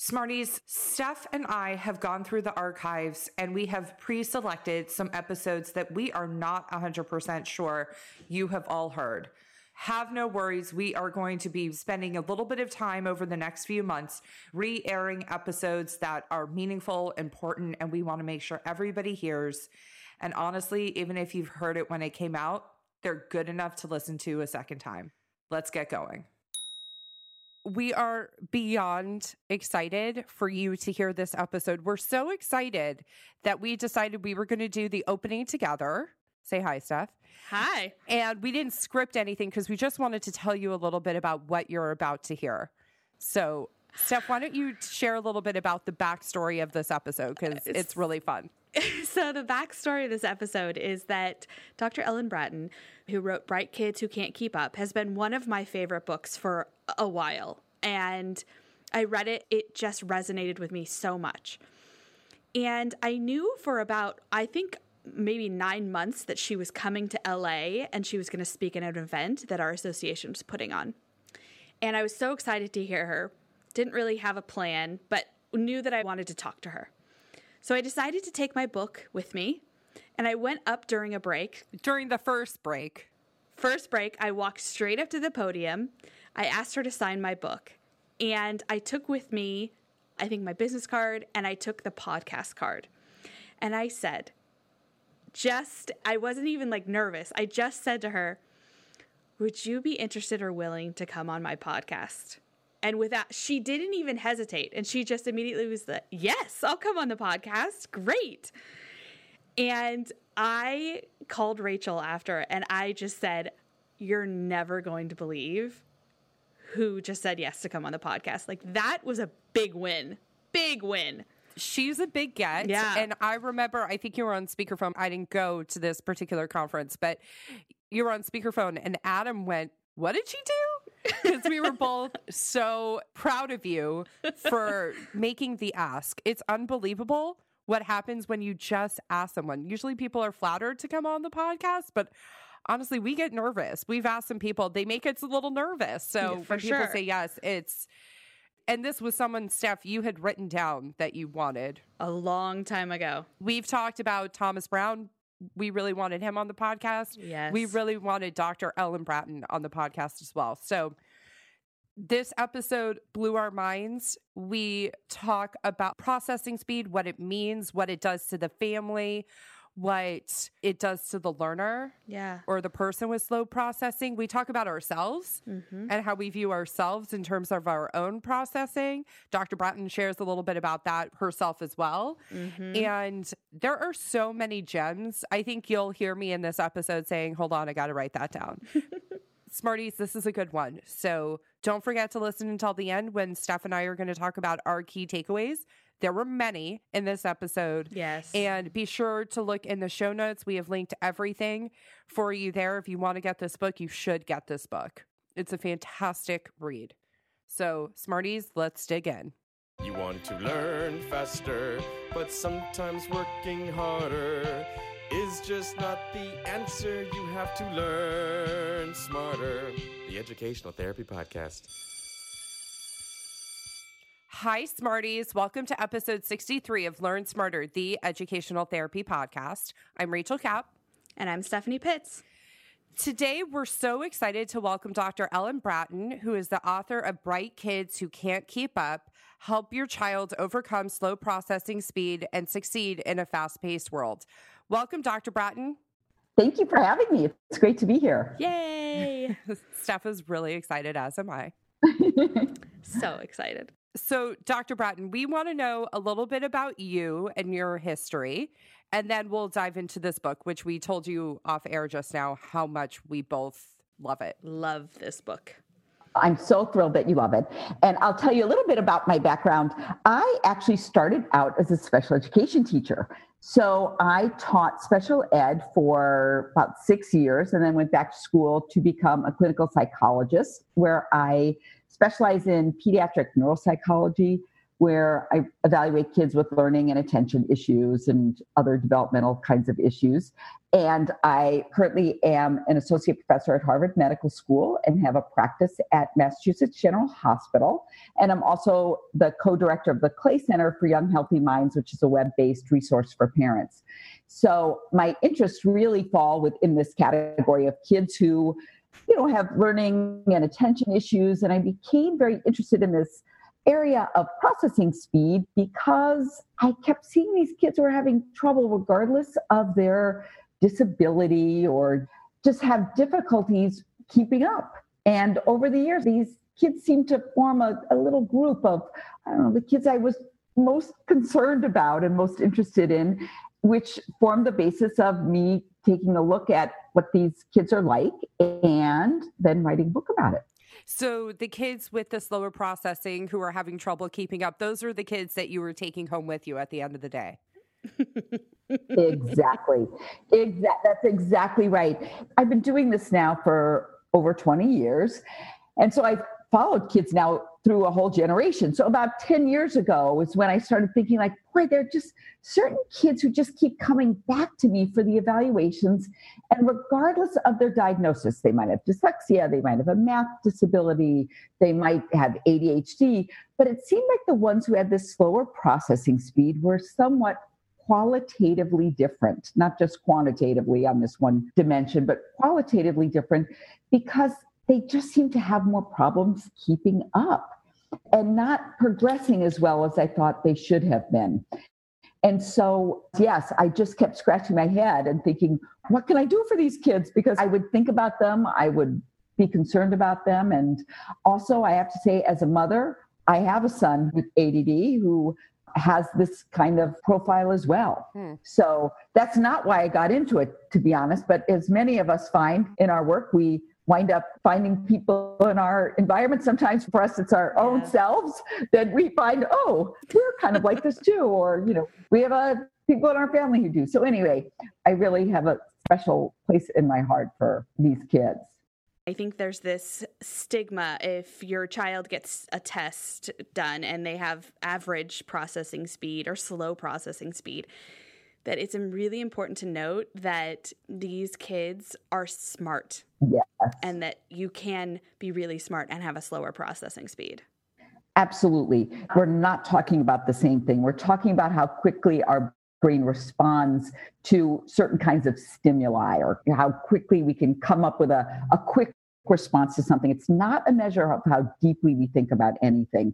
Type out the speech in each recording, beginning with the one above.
Smarties, Steph and I have gone through the archives and we have pre selected some episodes that we are not 100% sure you have all heard. Have no worries. We are going to be spending a little bit of time over the next few months re airing episodes that are meaningful, important, and we want to make sure everybody hears. And honestly, even if you've heard it when it came out, they're good enough to listen to a second time. Let's get going we are beyond excited for you to hear this episode. We're so excited that we decided we were going to do the opening together. Say hi, Steph. Hi. And we didn't script anything because we just wanted to tell you a little bit about what you're about to hear. So, Steph, why don't you share a little bit about the backstory of this episode because uh, it's really fun. so the backstory of this episode is that Dr. Ellen Braaten, who wrote Bright Kids Who Can't Keep Up, has been one of my favorite books for a while. And I read it, it just resonated with me so much. And I knew for about, I think, maybe nine months that she was coming to LA and she was going to speak at an event that our association was putting on. And I was so excited to hear her. Didn't really have a plan, but knew that I wanted to talk to her. So I decided to take my book with me and I went up during a break. During the first break. First break, I walked straight up to the podium. I asked her to sign my book. And I took with me, I think, my business card and I took the podcast card. And I said, just, I wasn't even like nervous. I just said to her, Would you be interested or willing to come on my podcast? And with that, she didn't even hesitate. And she just immediately was like, Yes, I'll come on the podcast. Great. And I called Rachel after and I just said, You're never going to believe who just said yes to come on the podcast. Like that was a big win. Big win. She's a big get. Yeah. And I remember, I think you were on speakerphone. I didn't go to this particular conference, but you were on speakerphone and Adam went, What did she do? Because we were both so proud of you for making the ask. It's unbelievable what happens when you just ask someone. Usually people are flattered to come on the podcast, but honestly, we get nervous. We've asked some people, they make us a little nervous. So yeah, when sure. people say yes, it's and this was someone, Steph, you had written down that you wanted a long time ago. We've talked about Thomas Brown. We really wanted him on the podcast. Yes. We really wanted Dr. Ellen Braaten on the podcast as well. So this episode blew our minds. We talk about processing speed, what it means, what it does to the family, what it does to the learner yeah. or the person with slow processing. We talk about ourselves mm-hmm. and how we view ourselves in terms of our own processing. Dr Braaten shares a little bit about that herself as well. Mm-hmm. and there are so many gems. I think you'll hear me in this episode saying hold on i gotta write that down. Smarties, this is a good one. So don't forget to listen until the end when Steph and I are going to talk about our key takeaways there were many in this episode. Yes. And be sure to look in the show notes. We have linked everything for you there. If you want to get this book, you should get this book. It's a fantastic read. So, Smarties, let's dig in. You want to learn faster, but sometimes working harder is just not the answer. You have to learn smarter. The Educational Therapy Podcast. Hi, Smarties. Welcome to episode 63 of Learn Smarter, the Educational Therapy Podcast. I'm Rachel Kapp. And I'm Stephanie Pitts. Today, we're so excited to welcome Dr. Ellen Braaten, who is the author of Bright Kids Who Can't Keep Up Help Your Child Overcome Slow Processing Speed and Succeed in a Fast Paced World. Welcome, Dr. Braaten. Thank you for having me. It's great to be here. Yay! Steph is really excited, as am I. so excited. So, Dr. Braaten, we want to know a little bit about you and your history, and then we'll dive into this book, which we told you off air just now how much we both love it. Love this book. I'm so thrilled that you love it. And I'll tell you a little bit about my background. I actually started out as a special education teacher. So I taught special ed for about six years and then went back to school to become a clinical psychologist, where I specialize in pediatric neuropsychology, where I evaluate kids with learning and attention issues and other developmental kinds of issues. And I currently am an associate professor at Harvard Medical School and have a practice at Massachusetts General Hospital. And I'm also the co director of the Clay Center for Young Healthy Minds, which is a web based resource for parents. So my interests really fall within this category of kids who you know have learning and attention issues. And i became very interested in this area of processing speed because i kept seeing these kids who were having trouble regardless of their disability or just have difficulties keeping up. And over the years these kids seem to form a, a little group of i don't know the kids i was most concerned about and most interested in which formed the basis of me taking a look at what these kids are like and then writing a book about it. So the kids with the slower processing who are having trouble keeping up, those are the kids that you were taking home with you at the end of the day. exactly. Exact that's exactly right. I've been doing this now for over 20 years. And so I've followed kids now through a whole generation. So about 10 years ago was when I started thinking like, boy, there are just certain kids who just keep coming back to me for the evaluations. And regardless of their diagnosis, they might have dyslexia, they might have a math disability, they might have ADHD, but it seemed like the ones who had this slower processing speed were somewhat qualitatively different, not just quantitatively on this one dimension, but qualitatively different because they just seem to have more problems keeping up and not progressing as well as I thought they should have been. And so, yes, I just kept scratching my head and thinking, what can I do for these kids? Because I would think about them, I would be concerned about them. And also, I have to say, as a mother, I have a son with ADD who has this kind of profile as well. Hmm. So that's not why I got into it, to be honest. But as many of us find in our work, we wind up finding people in our environment. Sometimes for us, it's our own selves that we find, oh, we're kind of like this too. Or, you know, we have a people in our family who do. So anyway, I really have a special place in my heart for these kids. I think there's this stigma if your child gets a test done and they have average processing speed or slow processing speed that it's really important to note that these kids are smart. Yes. And that you can be really smart and have a slower processing speed. Absolutely. We're not talking about the same thing. We're talking about how quickly our brain responds to certain kinds of stimuli or how quickly we can come up with a, a quick response to something. It's not a measure of how deeply we think about anything.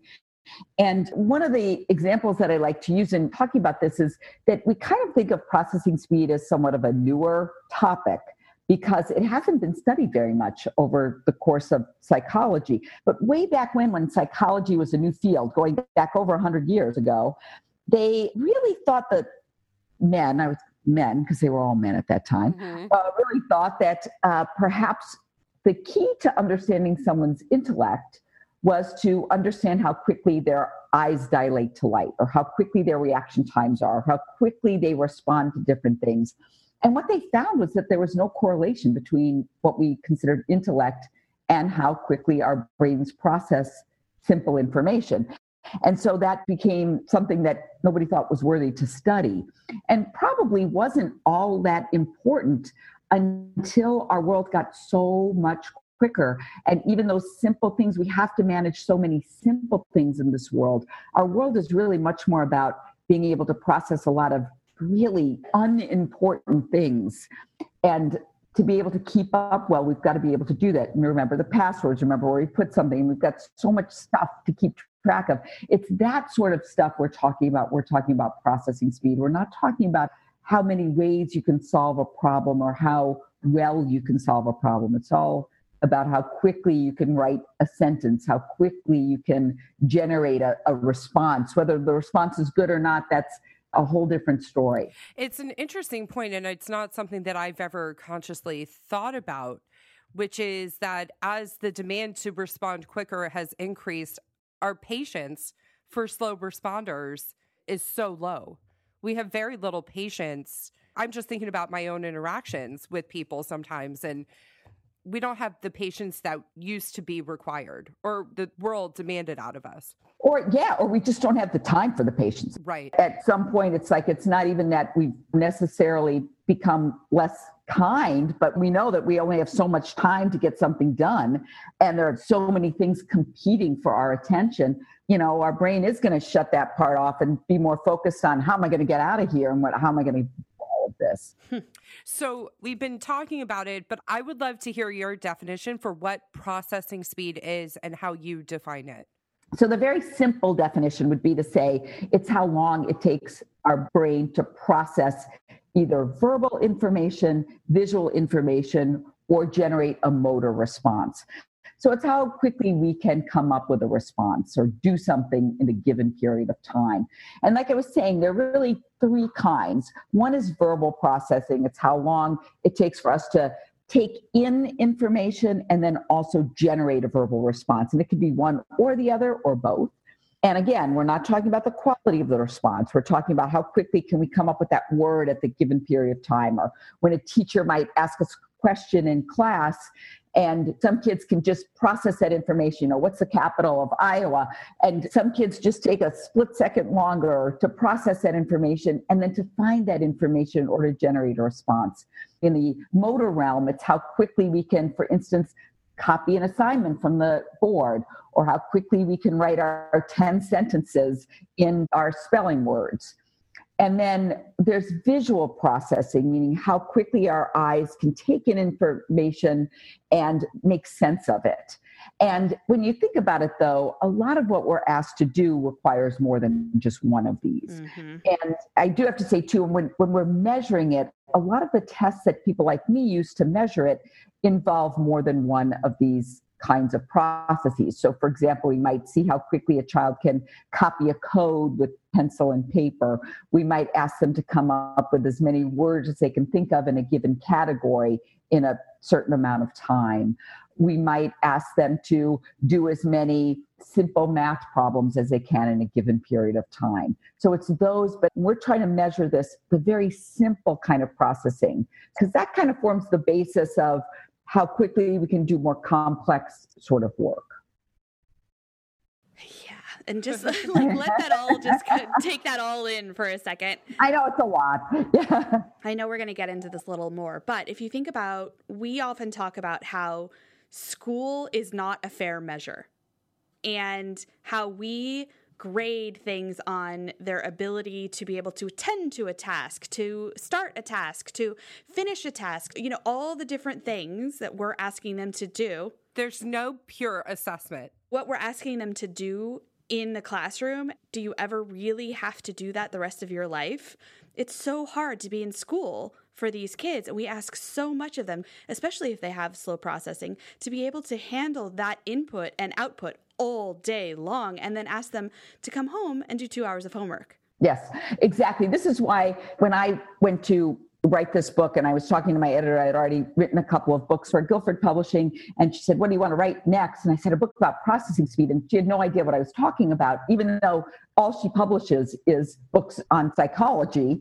And one of the examples that I like to use in talking about this is that we kind of think of processing speed as somewhat of a newer topic because it hasn't been studied very much over the course of psychology. But way back when, when psychology was a new field, going back over 100 years ago, they really thought that men, I was men because they were all men at that time, mm-hmm. uh, really thought that uh, perhaps the key to understanding someone's intellect was to understand how quickly their eyes dilate to light or how quickly their reaction times are, how quickly they respond to different things. And what they found was that there was no correlation between what we considered intellect and how quickly our brains process simple information. And so that became something that nobody thought was worthy to study and probably wasn't all that important until our world got so much quicker. And even those simple things, we have to manage so many simple things in this world. Our world is really much more about being able to process a lot of really unimportant things. And to be able to keep up well, we've got to be able to do that. And remember the passwords, remember where we put something. We've got so much stuff to keep track of. It's that sort of stuff we're talking about. We're talking about processing speed. We're not talking about how many ways you can solve a problem or how well you can solve a problem. It's all about how quickly you can write a sentence, how quickly you can generate a, a response. Whether the response is good or not, that's a whole different story. It's an interesting point, and it's not something that I've ever consciously thought about, which is that as the demand to respond quicker has increased, our patience for slow responders is so low. We have very little patience. I'm just thinking about my own interactions with people sometimes and we don't have the patience that used to be required or the world demanded out of us. Or, yeah, or we just don't have the time for the patience. Right. At some point, it's like it's not even that we've necessarily become less kind, but we know that we only have so much time to get something done. And there are so many things competing for our attention. You know, our brain is going to shut that part off and be more focused on how am I going to get out of here and what, how am I going to of this. Hmm. So we've been talking about it, but I would love to hear your definition for what processing speed is and how you define it. So, the very simple definition would be to say it's how long it takes our brain to process either verbal information, visual information, or generate a motor response. So it's how quickly we can come up with a response or do something in a given period of time. And like I was saying, there are really three kinds. One is verbal processing, it's how long it takes for us to take in information and then also generate a verbal response. And it could be one or the other or both. And again, we're not talking about the quality of the response. We're talking about how quickly can we come up with that word at the given period of time, or when a teacher might ask us a question in class and some kids can just process that information. You know what's the capital of iowa? And some kids just take a split second longer to process that information and then to find that information in order to generate a response. In the motor realm it's how quickly we can for instance copy an assignment from the board or how quickly we can write our, our 10 sentences in our spelling words and then there's visual processing, meaning how quickly our eyes can take in information and make sense of it. And when you think about it, though, a lot of what we're asked to do requires more than just one of these. Mm-hmm. And I do have to say, too, when, when we're measuring it, a lot of the tests that people like me use to measure it involve more than one of these kinds of processes. So, for example, we might see how quickly a child can copy a code with pencil and paper. We might ask them to come up with as many words as they can think of in a given category in a certain amount of time. We might ask them to do as many simple math problems as they can in a given period of time. So it's those, but we're trying to measure this, the very simple kind of processing, because that kind of forms the basis of how quickly we can do more complex sort of work. Yeah, and just like let that all just take that all in for a second. I know it's a lot. Yeah. I know we're going to get into this a little more, but if you think about, we often talk about how school is not a fair measure and how we grade things on their ability to be able to attend to a task, to start a task, to finish a task, you know, all the different things that we're asking them to do. There's no pure assessment. What we're asking them to do in the classroom, do you ever really have to do that the rest of your life? It's so hard to be in school for these kids. And we ask so much of them, especially if they have slow processing, to be able to handle that input and output all day long and then ask them to come home and do two hours of homework. Yes, exactly. This is why when I went to write this book and I was talking to my editor, I had already written a couple of books for Guilford Publishing. And she said, What do you want to write next? And I said, A book about processing speed. And she had no idea what I was talking about, even though all she publishes is books on psychology.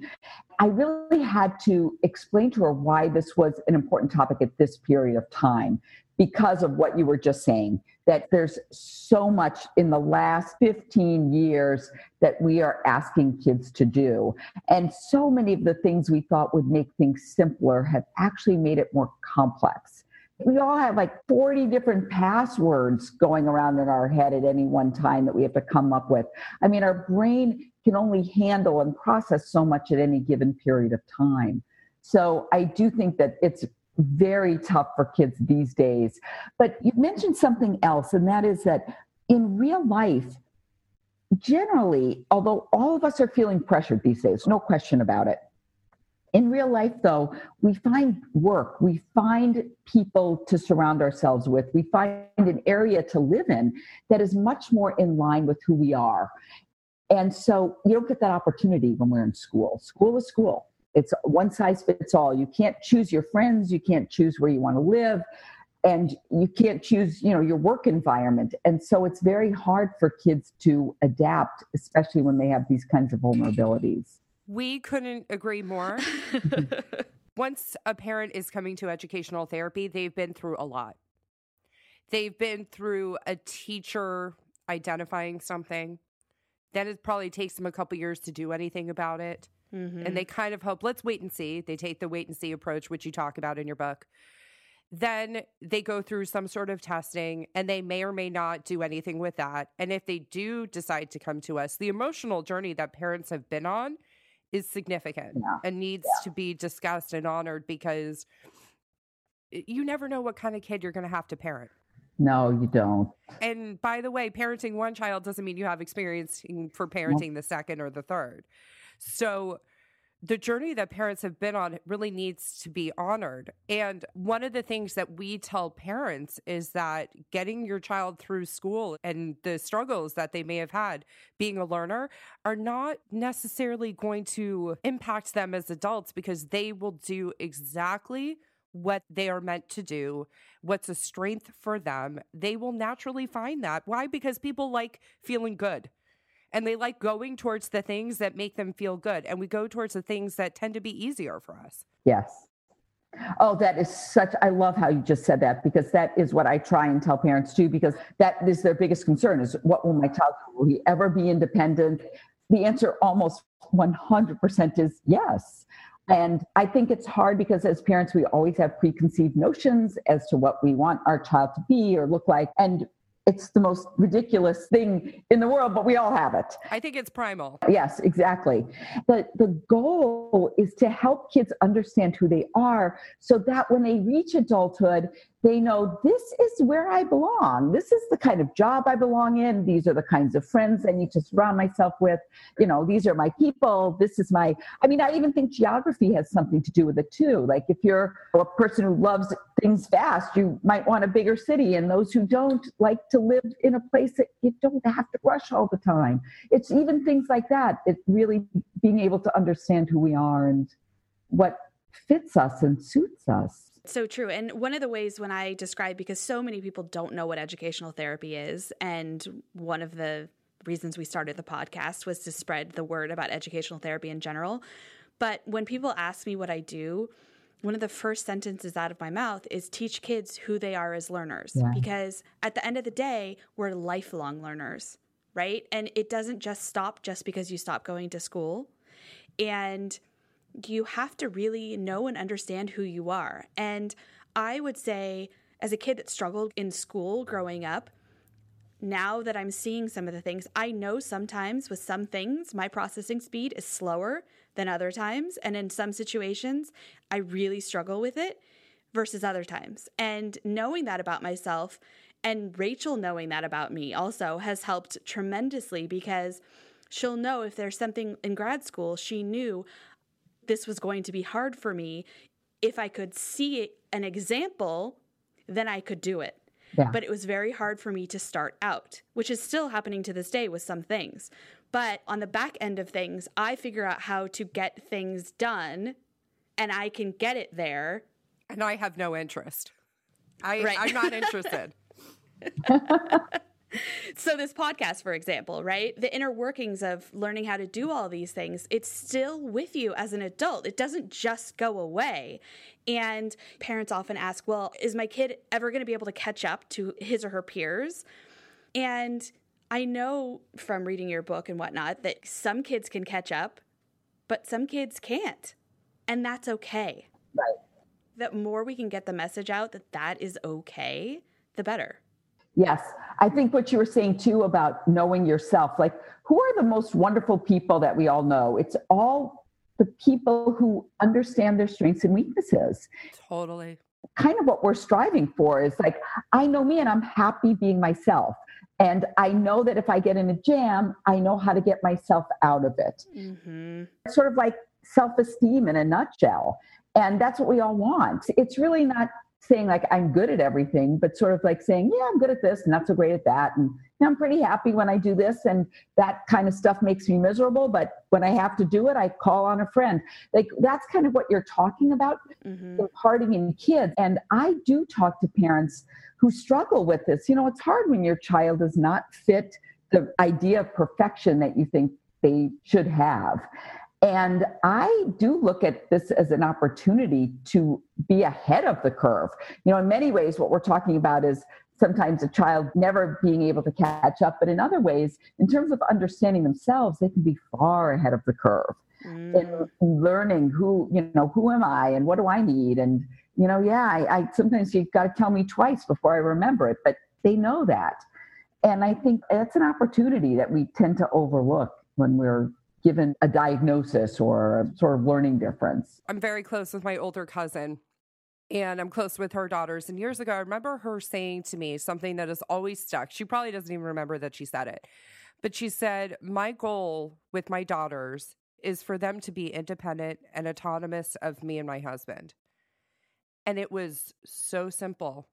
I really had to explain to her why this was an important topic at this period of time because of what you were just saying that there's so much in the last 15 years that we are asking kids to do. And so many of the things we thought would make things simpler have actually made it more complex. We all have like 40 different passwords going around in our head at any one time that we have to come up with. I mean, our brain can only handle and process so much at any given period of time. So I do think that it's very tough for kids these days. But you mentioned something else, and that is that in real life, generally, although all of us are feeling pressured these days, no question about it. In real life, though, we find work, we find people to surround ourselves with, we find an area to live in that is much more in line with who we are. And so you don't get that opportunity when we're in school. School is school it's one size fits all you can't choose your friends you can't choose where you want to live and you can't choose you know your work environment and so it's very hard for kids to adapt especially when they have these kinds of vulnerabilities we couldn't agree more once a parent is coming to educational therapy, they've been through a lot. They've been through a teacher identifying something. Then it probably takes them a couple years to do anything about it. Mm-hmm. And they kind of hope, let's wait and see. They take the wait and see approach, which you talk about in your book. Then they go through some sort of testing and they may or may not do anything with that. And if they do decide to come to us, the emotional journey that parents have been on is significant Yeah. and needs to be discussed and honored because you never know what kind of kid you're going to have to parent. No, you don't. And by the way, parenting one child doesn't mean you have experience for parenting the second or the third. So the journey that parents have been on really needs to be honored. And one of the things that we tell parents is that getting your child through school and the struggles that they may have had being a learner are not necessarily going to impact them as adults because they will do exactly what they are meant to do, what's a strength for them. They will naturally find that. Why? Because people like feeling good and they like going towards the things that make them feel good. And we go towards the things that tend to be easier for us. Yes. Oh, that is such, I love how you just said that because that is what I try and tell parents too, because that is their biggest concern is what will my child, will he ever be independent? The answer almost 100% is yes. And I think it's hard because as parents, we always have preconceived notions as to what we want our child to be or look like. And it's the most ridiculous thing in the world, but we all have it. I think it's primal. Yes, exactly. The the goal is to help kids understand who they are so that when they reach adulthood, they know this is where I belong. This is the kind of job I belong in. These are the kinds of friends I need to surround myself with. You know, these are my people. This is my I mean, I even think geography has something to do with it too. Like if you're a person who loves things fast, you might want a bigger city and those who don't like to live in a place that you don't have to rush all the time. It's even things like that. It's really being able to understand who we are and what fits us and suits us. So true. And one of the ways when I describe, because so many people don't know what educational therapy is, and one of the reasons we started the podcast was to spread the word about educational therapy in general. But when people ask me what I do, one of the first sentences out of my mouth is teach kids who they are as learners. Yeah. Because at the end of the day, we're lifelong learners, right? And it doesn't just stop just because you stop going to school. And you have to really know and understand who you are. And I would say, as a kid that struggled in school growing up, now that I'm seeing some of the things, I know sometimes with some things, my processing speed is slower than other times. And in some situations, I really struggle with it versus other times. And knowing that about myself and Rachel knowing that about me also has helped tremendously because she'll know if there's something in grad school, she knew this was going to be hard for me. If I could see an example, then I could do it. Yeah. But it was very hard for me to start out, which is still happening to this day with some things. But on the back end of things, I figure out how to get things done and I can get it there. And I have no interest. I, Right. I'm not interested. So, this podcast, for example, right? The inner workings of learning how to do all these things, it's still with you as an adult. It doesn't just go away. And parents often ask, well, is my kid ever going to be able to catch up to his or her peers? And I know from reading your book and whatnot that some kids can catch up, but some kids can't. And that's okay. Right. The more we can get the message out that that is okay, the better. Yes. I think what you were saying too about knowing yourself, like who are the most wonderful people that we all know? It's all the people who understand their strengths and weaknesses. Totally. Kind of what we're striving for is like, I know me and I'm happy being myself. And I know that if I get in a jam, I know how to get myself out of it. Mm-hmm. It's sort of like self esteem in a nutshell. And that's what we all want. It's really not saying like I'm good at everything, but sort of like saying, yeah, I'm good at this not so great at that. And I'm pretty happy when I do this. And that kind of stuff makes me miserable. But when I have to do it, I call on a friend. Like that's kind of what you're talking about, Mm-hmm. imparting in kids. And I do talk to parents who struggle with this. You know, it's hard when your child does not fit the idea of perfection that you think they should have. And I do look at this as an opportunity to be ahead of the curve. You know, in many ways, what we're talking about is sometimes a child never being able to catch up, but in other ways, in terms of understanding themselves, they can be far ahead of the curve mm. in learning who, you know, who am I and what do I need? And, you know, yeah, I, I sometimes you've got to tell me twice before I remember it, but they know that. And I think that's an opportunity that we tend to overlook when we're given a diagnosis or sort of learning difference. I'm very close with my older cousin and I'm close with her daughters. And years ago, I remember her saying to me something that has always stuck. She probably doesn't even remember that she said it, but she said, My goal with my daughters is for them to be independent and autonomous of me and my husband. And it was so simple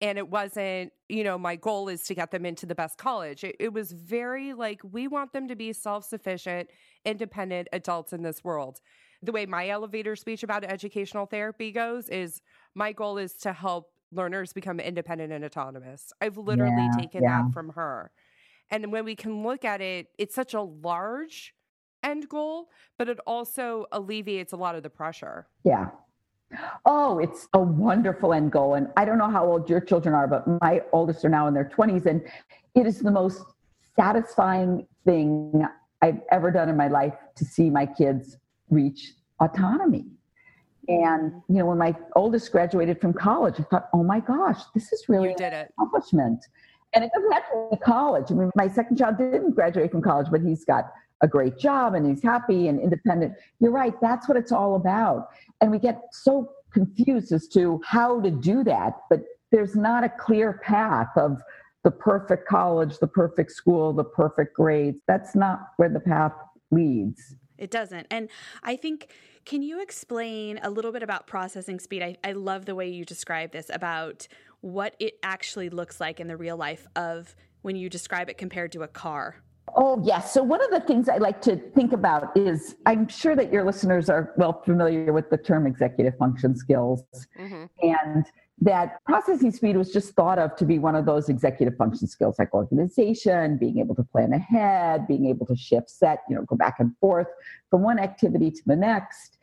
and it wasn't you know my goal is to get them into the best college. It, it was very like we want them to be self-sufficient independent adults in this world. The way my elevator speech about educational therapy goes is my goal is to help learners become independent and autonomous. I've literally yeah, taken yeah. that from her. And when we can look at it it's such a large end goal but it also alleviates a lot of the pressure. Yeah Oh, it's a wonderful end goal. And I don't know how old your children are, but my oldest are now in their 20s. And it is the most satisfying thing I've ever done in my life to see my kids reach autonomy. And, you know, when my oldest graduated from college, I thought, oh my gosh, this is really it. accomplishment. And it doesn't have to be college. I mean, my second child didn't graduate from college, but he's got a great job and he's happy and independent. You're right. That's what it's all about. And we get so confused as to how to do that, but there's not a clear path of the perfect college, the perfect school, the perfect grades. That's not where the path leads. It doesn't. And I think, can you explain a little bit about processing speed? I, I love the way you describe this about what it actually looks like in the real life of when you describe it compared to a car. Oh, yes. So, one of the things I like to think about is I'm sure that your listeners are well familiar with the term executive function skills. Mm-hmm. And that processing speed was just thought of to be one of those executive function skills like organization, being able to plan ahead, being able to shift set, you know, go back and forth from one activity to the next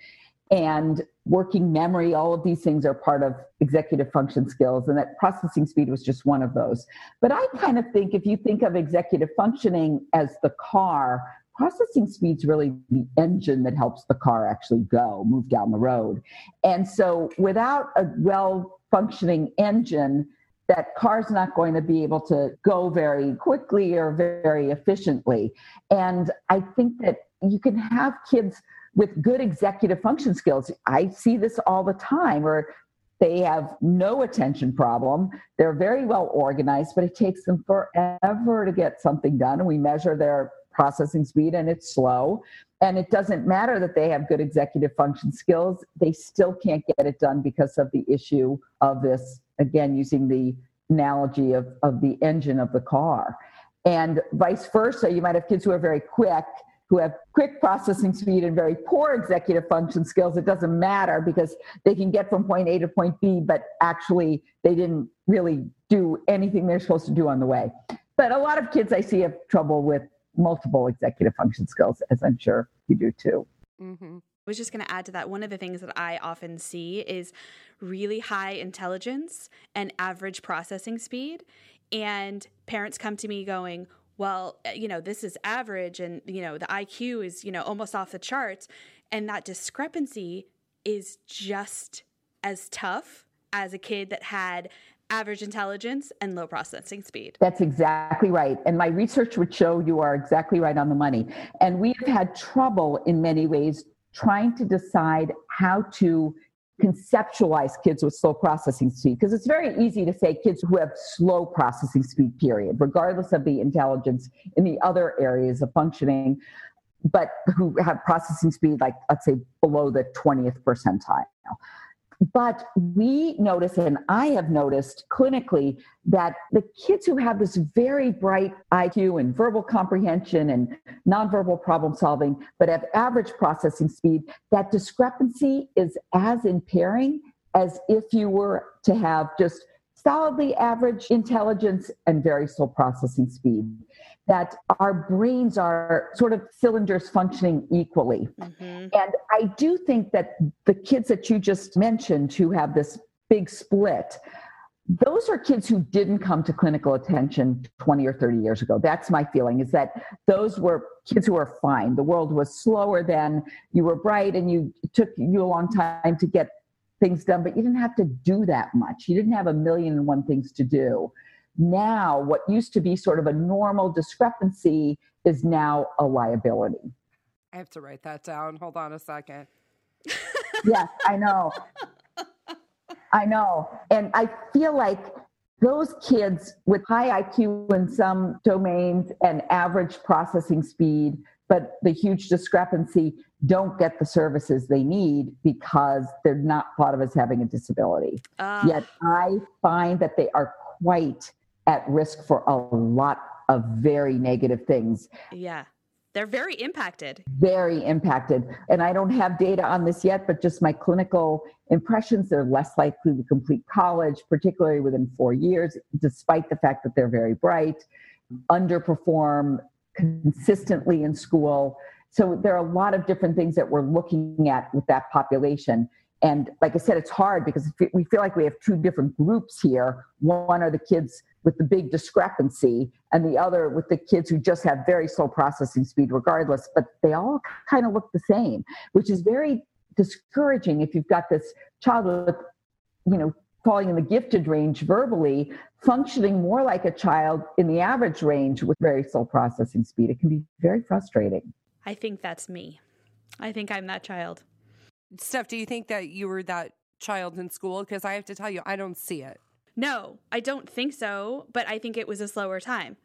and working memory all of these things are part of executive function skills and that processing speed was just one of those. But i kind of think if you think of executive functioning as the car processing speed's really the engine that helps the car actually go move down the road. And so without a well functioning engine that car's not going to be able to go very quickly or very efficiently. And i think that you can have kids with good executive function skills. I see this all the time where they have no attention problem. They're very well organized, but it takes them forever to get something done. And we measure their processing speed and it's slow. And it doesn't matter that they have good executive function skills, they still can't get it done because of the issue of this, again, using the analogy of, of the engine of the car. And vice versa, you might have kids who are very quick who have quick processing speed and very poor executive function skills, it doesn't matter because they can get from point A to point B, but actually they didn't really do anything they're supposed to do on the way. But a lot of kids I see have trouble with multiple executive function skills, as I'm sure you do too. Mm-hmm. I was just going to add to that. One of the things that I often see is really high intelligence and average processing speed. And parents come to me going, well, eh, you know, this is average and, you know, the IQ is, you know, almost off the charts. And that discrepancy is just as tough as a kid that had average intelligence and low processing speed. That's exactly right. And my research would show you are exactly right on the money. And we have had trouble in many ways trying to decide how to conceptualize kids with slow processing speed because it's very easy to say kids who have slow processing speed period regardless of the intelligence in the other areas of functioning but who have processing speed like let's say below the 20th percentile but we notice, and I have noticed clinically, that the kids who have this very bright IQ and verbal comprehension and nonverbal problem solving, but have average processing speed, that discrepancy is as impairing as if you were to have just solidly average intelligence and very slow processing speed. That our brains are sort of cylinders functioning equally. Mm-hmm. And I do think that the kids that you just mentioned who have this big split, those are kids who didn't come to clinical attention 20 or 30 years ago. That's my feeling is that those were kids who were fine. The world was slower then. You were bright and you took you a long time to get things done, but you didn't have to do that much. You didn't have a million and one things to do. Now, what used to be sort of a normal discrepancy is now a liability. I have to write that down. Hold on a second. yes, I know. I know. And I feel like those kids with high IQ in some domains and average processing speed, but the huge discrepancy, don't get the services they need because they're not thought of as having a disability. Uh. Yet I find that they are quite at risk for a lot of very negative things. Yeah. They're very impacted. Very impacted. And I don't have data on this yet, but just my clinical impressions, they're less likely to complete college, particularly within four years, despite the fact that they're very bright, underperform consistently in school. So there are a lot of different things that we're looking at with that population. And like I said, it's hard because we feel like we have two different groups here. One are the kids with the big discrepancy, and the other with the kids who just have very slow processing speed regardless, but they all kind of look the same, which is very discouraging if you've got this child with, you know, falling in the gifted range verbally, functioning more like a child in the average range with very slow processing speed. It can be very frustrating. I think that's me. I think I'm that child. Steph, do you think that you were that child in school? Because I have to tell you, I don't see it. No, I don't think so, but I think it was a slower time.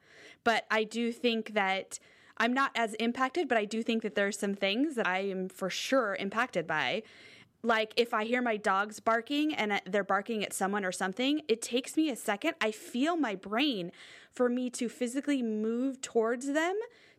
But I do think that I'm not as impacted, but I do think that there's some things that I am for sure impacted by. Like if I hear my dogs barking and uh, they're barking at someone or something, it takes me a second. I feel my brain for me to physically move towards them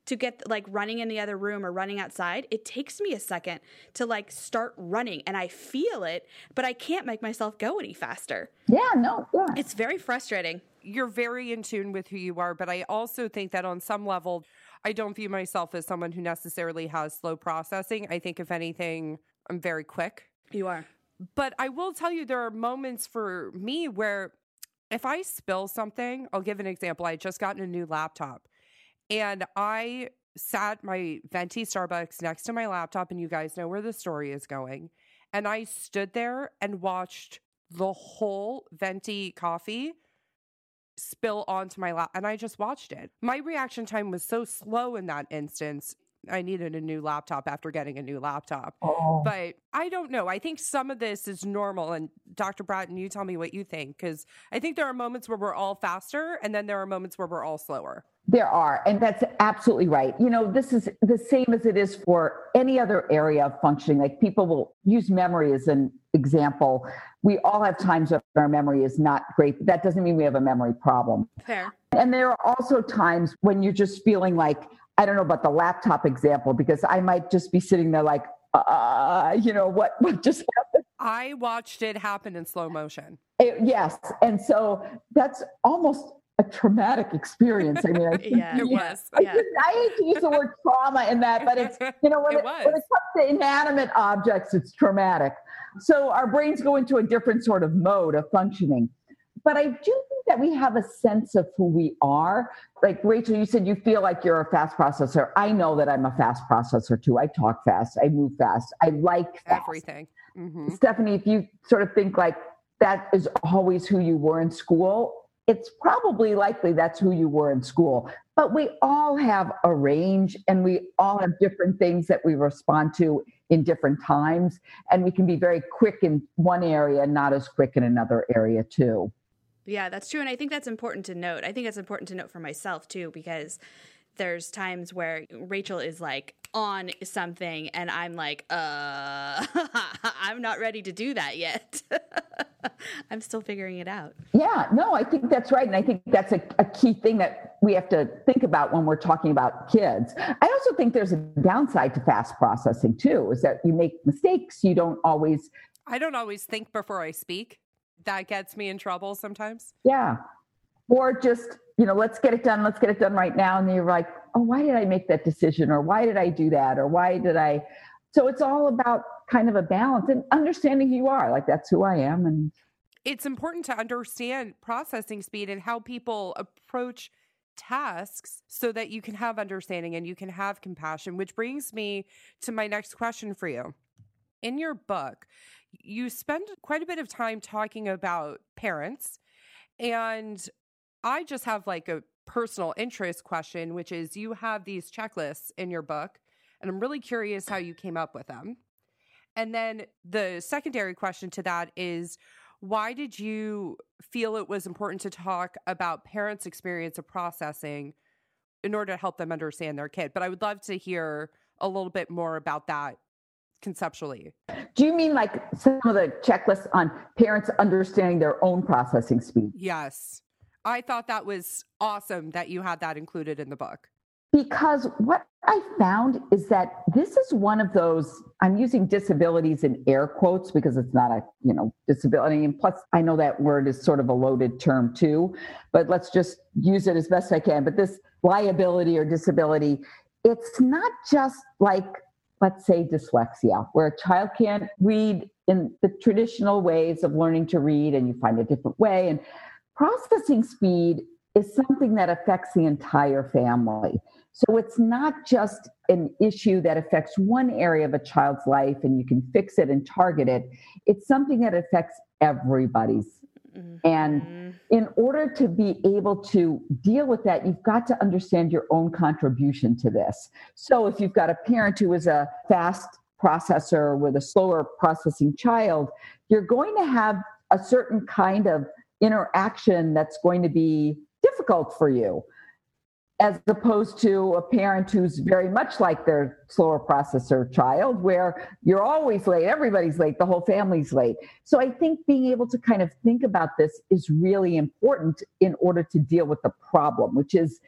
to get like running in the other room or running outside, it takes me a second to like start running and I feel it, but I can't make myself go any faster. Yeah, no, yeah. It's very frustrating. You're very in tune with who you are, but I also think that on some level, I don't view myself as someone who necessarily has slow processing. I think, if anything, I'm very quick. You are. But I will tell you, there are moments for me where if I spill something, I'll give an example. I just gotten a new laptop and I sat my venti Starbucks next to my laptop, and you guys know where the story is going. And I stood there and watched the whole venti coffee spill onto my lap and I just watched it. My reaction time was so slow in that instance. I needed a new laptop after getting a new laptop. Oh. But I don't know. I think some of this is normal. And Dr. Braaten, you tell me what you think, because I think there are moments where we're all faster and then there are moments where we're all slower. There are, and that's absolutely right. You know, this is the same as it is for any other area of functioning. Like people will use memory as an example. We all have times when our memory is not great, but that doesn't mean we have a memory problem. Fair. And there are also times when you're just feeling like, I don't know about the laptop example, because I might just be sitting there like, uh, you know, what, what just happened? I watched it happen in slow motion. It, yes. And so that's almost a traumatic experience. I mean, I think, yeah, it was. I, yeah. I, hate to use the word trauma in that, but it's you know when it, it when it comes to inanimate objects, it's traumatic. So our brains go into a different sort of mode of functioning. But I do think that we have a sense of who we are. Like Rachel, you said you feel like you're a fast processor. I know that I'm a fast processor too. I talk fast. I move fast. I like fast. everything. Mm-hmm. Stephanie, if you sort of think like that is always who you were in school, it's probably likely that's who you were in school. But we all have a range and we all have different things that we respond to in different times. And we can be very quick in one area, not as quick in another area, too. Yeah, that's true. And I think that's important to note. I think it's important to note for myself, too, because there's times where Rachel is like on something and I'm like, uh, I'm not ready to do that yet. I'm still figuring it out. Yeah, no, I think that's right. And I think that's a, a, key thing that we have to think about when we're talking about kids. I also think there's a downside to fast processing too, is that you make mistakes. You don't always. I don't always think before I speak. That gets me in trouble sometimes. Yeah. Or just you know, let's get it done, let's get it done right now. And you're like, oh, why did I make that decision? Or why did I do that? Or why did I? So it's all about kind of a balance and understanding who you are. Like, that's who I am. And it's important to understand processing speed and how people approach tasks so that you can have understanding and you can have compassion, which brings me to my next question for you. In your book, you spend quite a bit of time talking about parents. And I just have like a personal interest question, which is you have these checklists in your book, and I'm really curious how you came up with them. And then the secondary question to that is why did you feel it was important to talk about parents' experience of processing in order to help them understand their kid? But I would love to hear a little bit more about that conceptually. Do you mean like some of the checklists on parents understanding their own processing speed? Yes. I thought that was awesome that you had that included in the book. Because what I found is that this is one of those, I'm using disabilities in air quotes because it's not a, you know, disability. And plus, I know that word is sort of a loaded term too, but let's just use it as best I can. But this liability or disability, it's not just like let's say dyslexia, where a child can't read in the traditional ways of learning to read and you find a different way. And processing speed is something that affects the entire family. So it's not just an issue that affects one area of a child's life and you can fix it and target it. It's something that affects everybody's Mm-hmm. And in order to be able to deal with that, you've got to understand your own contribution to this. So if you've got a parent who is a fast processor with a slower processing child, you're going to have a certain kind of interaction that's going to be difficult for you as opposed to a parent who's very much like their slower processor child, where you're always late, everybody's late, the whole family's late. So I think being able to kind of think about this is really important in order to deal with the problem, which is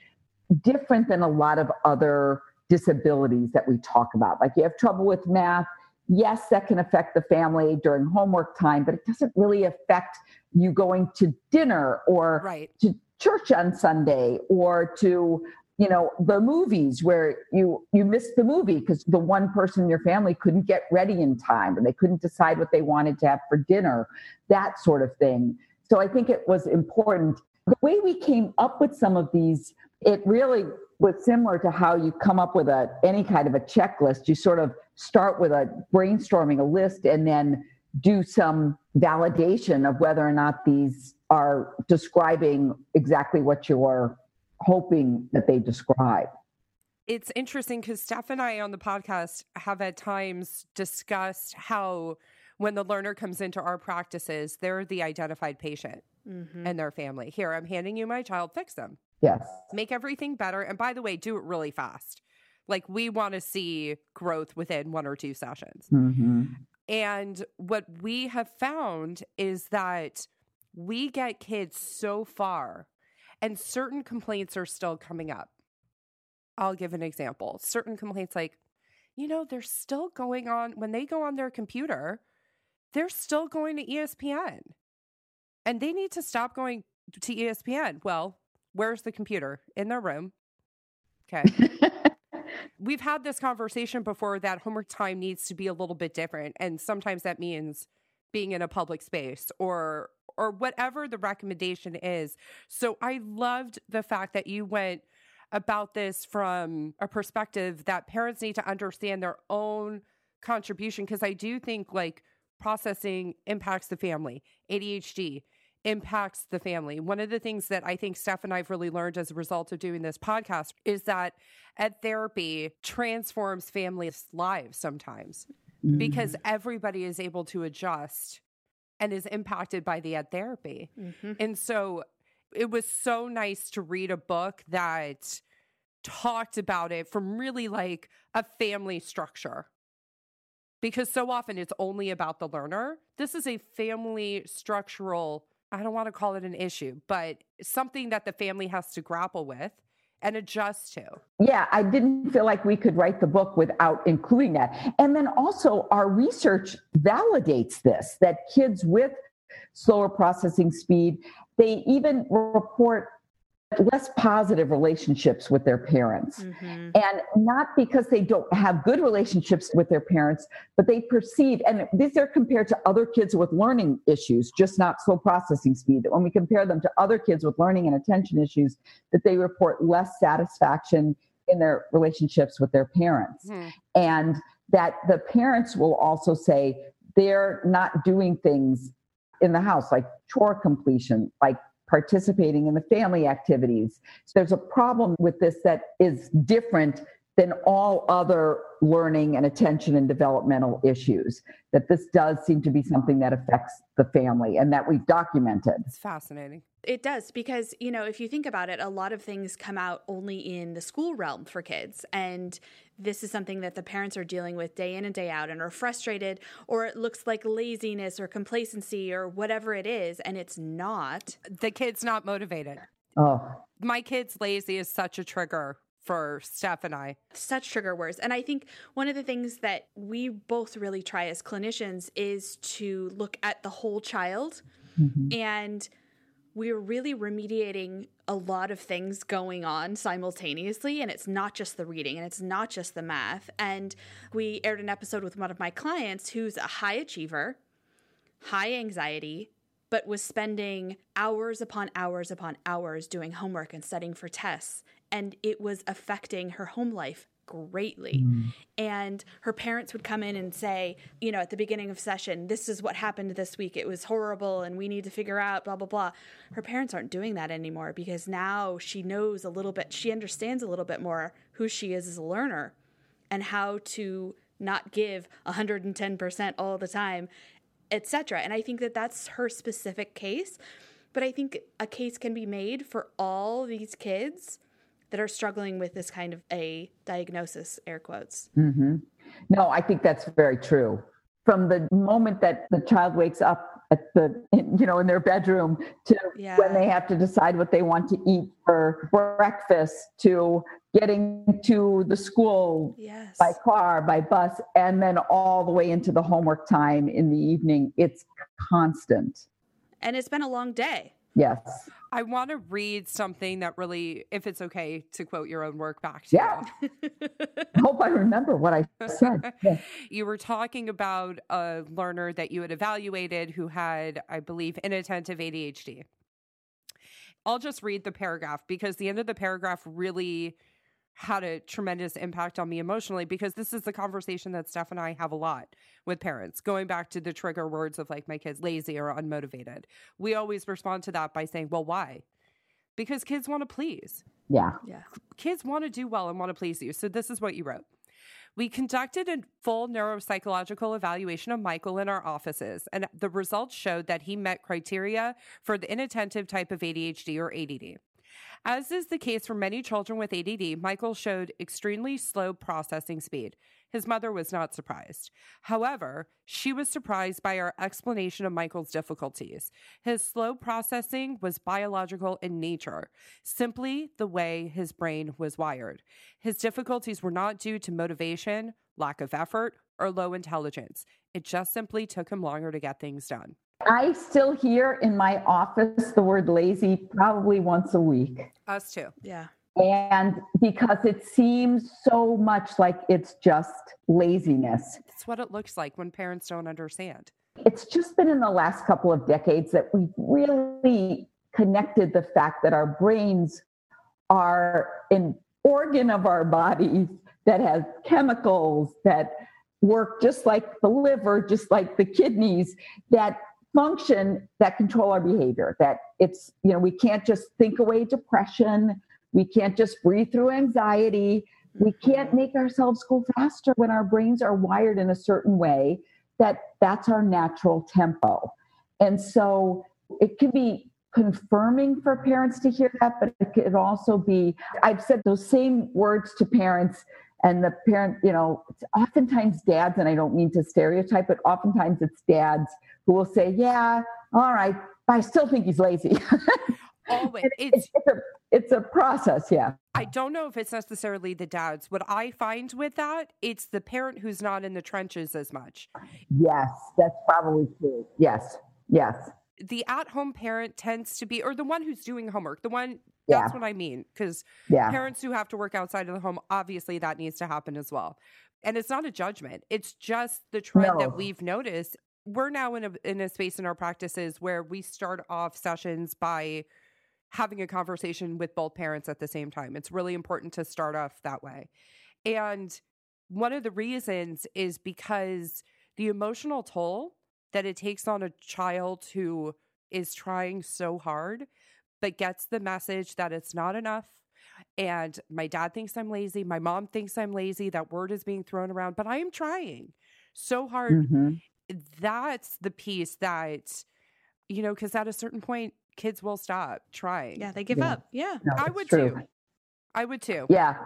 different than a lot of other disabilities that we talk about. Like you have trouble with math. Yes, that can affect the family during homework time, but it doesn't really affect you going to dinner or right. to church on Sunday or to you know the movies where you you missed the movie because the one person in your family couldn't get ready in time or they couldn't decide what they wanted to have for dinner that sort of thing. So i think it was important. The way we came up with some of these it really was similar to how you come up with a any kind of a checklist. You sort of start with a brainstorming a list and then do some validation of whether or not these are describing exactly what you're hoping that they describe. It's interesting because Steph and I on the podcast have at times discussed how when the learner comes into our practices, they're the identified patient mm-hmm. and their family. Here, I'm handing you my child, fix them. Yes. Make everything better. And by the way, do it really fast. Like we want to see growth within one or two sessions. Mm-hmm. And what we have found is that we get kids so far, and certain complaints are still coming up. I'll give an example. Certain complaints, like, you know, they're still going on when they go on their computer, they're still going to ESPN and they need to stop going to ESPN. Well, where's the computer? In their room. Okay. we've had this conversation before that homework time needs to be a little bit different. And sometimes that means being in a public space or or whatever the recommendation is. So I loved the fact that you went about this from a perspective that parents need to understand their own contribution because I do think like processing impacts the family. ADHD impacts the family. One of the things that I think Steph and I've really learned as a result of doing this podcast is that ed therapy transforms families' lives sometimes mm-hmm. because everybody is able to adjust and is impacted by the ed therapy. Mm-hmm. And so it was so nice to read a book that talked about it from really like a family structure because so often it's only about the learner. This is a family structural I don't want to call it an issue, but something that the family has to grapple with and adjust to. Yeah, I didn't feel like we could write the book without including that. And then also, our research validates this that kids with slower processing speed, they even report less positive relationships with their parents. Mm-hmm. And not because they don't have good relationships with their parents, but they perceive, and these are compared to other kids with learning issues, just not slow processing speed. That when we compare them to other kids with learning and attention issues, that they report less satisfaction in their relationships with their parents. Mm-hmm. And that the parents will also say they're not doing things in the house like chore completion, like participating in the family activities. So there's a problem with this that is different than all other learning and attention and developmental issues. That this does seem to be something that affects the family and that we've documented. It's fascinating. It does because, you know, if you think about it, a lot of things come out only in the school realm for kids. And this is something that the parents are dealing with day in and day out and are frustrated, or it looks like laziness or complacency or whatever it is. And it's not. The kid's not motivated. Oh. My kid's lazy is such a trigger for Steph and I. Such trigger words. And I think one of the things that we both really try as clinicians is to look at the whole child. Mm-hmm. And we're really remediating a lot of things going on simultaneously. And it's not just the reading and it's not just the math. And we aired an episode with one of my clients who's a high achiever, high anxiety, but was spending hours upon hours upon hours doing homework and studying for tests and it was affecting her home life greatly. Mm. And her parents would come in and say, you know, at the beginning of session, this is what happened this week. It was horrible and we need to figure out blah, blah, blah. Her parents aren't doing that anymore because now she knows a little bit, she understands a little bit more who she is as a learner and how to not give 110% all the time, etc. And I think that that's her specific case. But I think a case can be made for all these kids that are struggling with this kind of a diagnosis, air quotes. Mm-hmm. No, I think that's very true. From the moment that the child wakes up at the, you know, in their bedroom to yeah. when they have to decide what they want to eat for breakfast to getting to the school yes. by car, by bus, and then all the way into the homework time in the evening. It's constant. And it's been a long day. Yes. I want to read something that really, if it's okay to quote your own work back to yeah. you. I hope I remember what I said. Yeah. You were talking about a learner that you had evaluated who had, I believe, inattentive ADHD. I'll just read the paragraph because the end of the paragraph really had a tremendous impact on me emotionally because this is the conversation that Steph and I have a lot with parents. Going back to the trigger words of like my kids lazy or unmotivated. We always respond to that by saying, "Well, why?" Because kids want to please. Yeah. Yeah. Kids want to do well and want to please you. So this is what you wrote. We conducted a full neuropsychological evaluation of Michael in our offices, and the results showed that he met criteria for the inattentive type of ADHD or ADD. As is the case for many children with ADD, Michael showed extremely slow processing speed. His mother was not surprised. However, she was surprised by our explanation of Michael's difficulties. His slow processing was biological in nature, simply the way his brain was wired. His difficulties were not due to motivation, lack of effort, or low intelligence. It just simply took him longer to get things done. I still hear in my office the word lazy probably once a week. Us too. Yeah. And because it seems so much like it's just laziness. It's what it looks like when parents don't understand. It's just been in the last couple of decades that we've really connected the fact that our brains are an organ of our bodies that has chemicals that work just like the liver, just like the kidneys, that function that control our behavior that it's you know we can't just think away depression we can't just breathe through anxiety we can't mm-hmm. make ourselves go faster when our brains are wired in a certain way that that's our natural tempo and so it can be confirming for parents to hear that but it could also be i've said those same words to parents and the parent you know oftentimes dads and i don't mean to stereotype but oftentimes it's dads who will say, "Yeah, all right, but I still think he's lazy." Always, it's, it's, a it's a process. Yeah. I don't know if it's necessarily the dads. What I find with that, it's the parent who's not in the trenches as much. Yes, that's probably true. Yes, yes. The at home parent tends to be, or the one who's doing homework, the one That's what I mean. Because Yeah. parents who have to work outside of the home, obviously that needs to happen as well. And it's not a judgment. It's just the trend No. that we've noticed. We're now in a in a space in our practices where we start off sessions by having a conversation with both parents at the same time. It's really important to start off that way. And one of the reasons is because the emotional toll that it takes on a child who is trying so hard but gets the message that it's not enough and my dad thinks I'm lazy, my mom thinks I'm lazy, that word is being thrown around, but I am trying so hard. Mhm. That's the piece that you know, because at a certain point, kids will stop trying. Yeah, they give Yeah. up. Yeah. No, I would true. too. I would too. Yeah.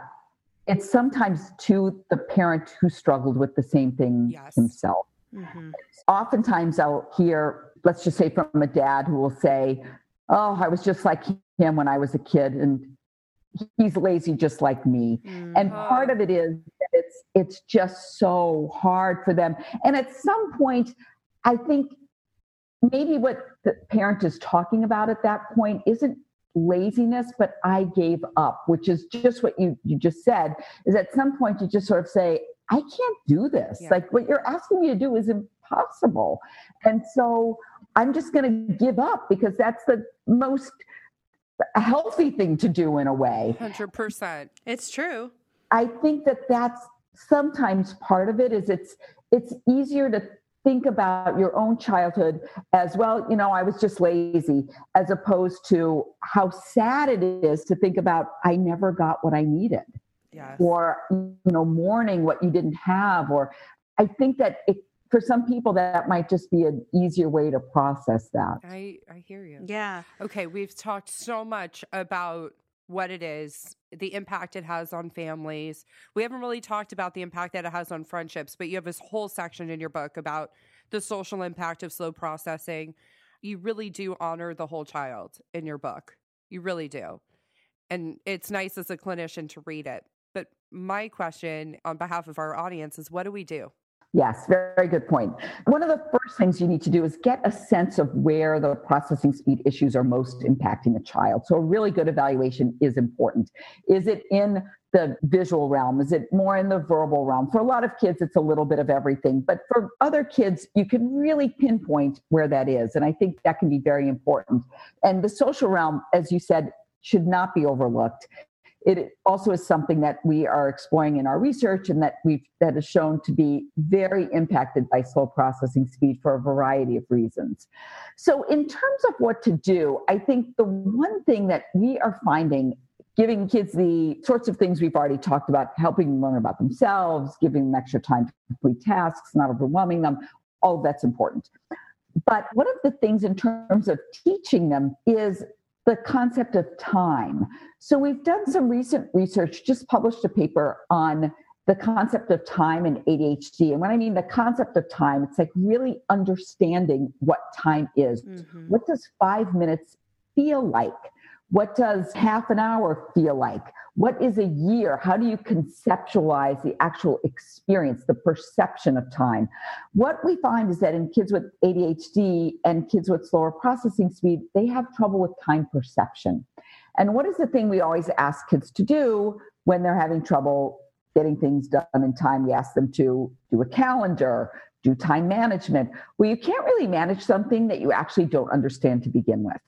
It's sometimes to the parent who struggled with the same thing Yes. himself. Hmm Oftentimes I'll hear, let's just say from a dad who will say, Oh, I was just like him when I was a kid and he's lazy just like me. And Uh. part of it is that it's it's just so hard for them. And at some point, I think maybe what the parent is talking about at that point isn't laziness, but I gave up, which is just what you you just said. Is at some point you just sort of say, I can't do this. Yeah. Like what you're asking me to do is impossible. And so I'm just going to give up because that's the most healthy thing to do in a way. 100%. It's true. I think that that's sometimes part of it is it's it's easier to think about your own childhood as well you know I was just lazy as opposed to how sad it is to think about I never got what I needed Yes. or you know mourning what you didn't have or I think that it for some people that might just be an easier way to process that I, I hear you. Yeah. Okay, we've talked so much about what it is, the impact it has on families. We haven't really talked about the impact that it has on friendships, but you have this whole section in your book about the social impact of slow processing. You really do honor the whole child in your book. You really do. And it's nice as a clinician to read it. My question on behalf of our audience is what do we do? Yes, very good point. One of the first things you need to do is get a sense of where the processing speed issues are most impacting a child. So, a really good evaluation is important. Is it in the visual realm? Is it more in the verbal realm? For a lot of kids, it's a little bit of everything. But for other kids, you can really pinpoint where that is. And I think that can be very important. And the social realm, as you said, should not be overlooked it also is something that we are exploring in our research and that we've that is shown to be very impacted by slow processing speed for a variety of reasons. So in terms of what to do i think the one thing that we are finding giving kids the sorts of things we've already talked about helping them learn about themselves giving them extra time to complete tasks not overwhelming them all of that's important. But one of the things in terms of teaching them is the concept of time. So we've done some recent research, just published a paper on the concept of time and ADHD. And when I mean the concept of time, it's like really understanding what time is. Mhm. What does five minutes feel like? What does half an hour feel like? What is a year? How do you conceptualize the actual experience, the perception of time? What we find is that in kids with ADHD and kids with slower processing speed, they have trouble with time perception. And what is the thing we always ask kids to do when they're having trouble getting things done in time? We ask them to do a calendar, do time management. Well, you can't really manage something that you actually don't understand to begin with.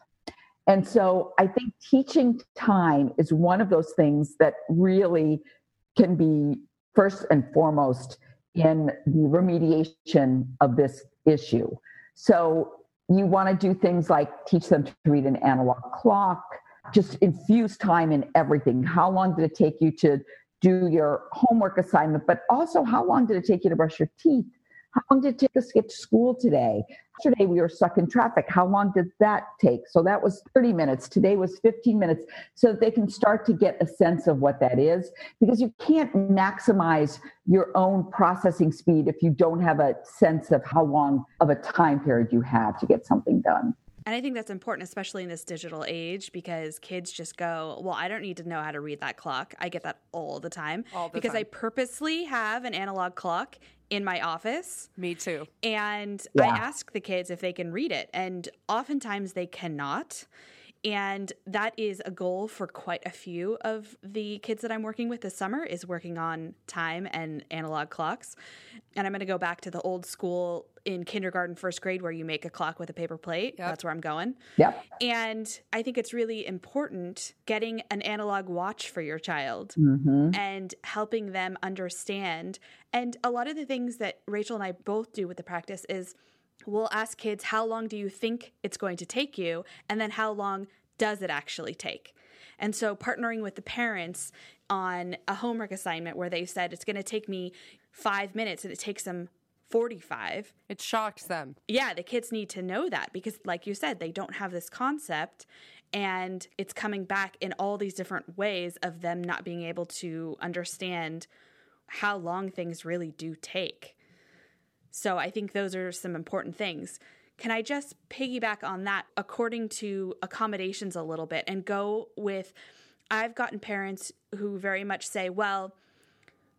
And so I think teaching time is one of those things that really can be first and foremost in the remediation of this issue. So you want to do things like teach them to read an analog clock, just infuse time in everything. How long did it take you to do your homework assignment? But also, how long did it take you to brush your teeth? How long did it take us to get to school today? Yesterday we were stuck in traffic. How long did that take? So that was 30 minutes. Today was 15 minutes. So that they can start to get a sense of what that is. Because you can't maximize your own processing speed if you don't have a sense of how long of a time period you have to get something done. And I think that's important, especially in this digital age, because kids just go, Well, I don't need to know how to read that clock. I get that all the time. All the because I purposely have an analog clock in my office. Me too. And I ask the kids if they can read it. And oftentimes they cannot. And that is a goal for quite a few of the kids that I'm working with this summer is working on time and analog clocks. And I'm going to go back to the old school in kindergarten, first grade, where you make a clock with a paper plate. Yep. That's where I'm going. Yep. And I think it's really important getting an analog watch for your child hmm and helping them understand. And a lot of the things that Rachel and I both do with the practice is we'll ask kids, How long do you think it's going to take you? And then how long does it actually take? And so partnering with the parents on a homework assignment where they said it's going to take me five minutes and it takes them 45 It shocks them. yeah, the kids need to know that because, like you said, they don't have this concept. And it's coming back in all these different ways of them not being able to understand how long things really do take. So I think those are some important things. Can I just piggyback on that according to accommodations a little bit and go with I've gotten parents who very much say, well,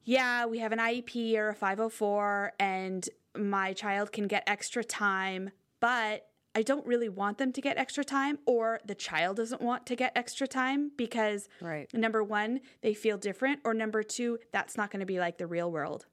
yeah, we have an IEP or a 504 and my child can get extra time, but I don't really want them to get extra time or the child doesn't want to get extra time because Right. number 1, they feel different or number 2, that's not going to be like the real world.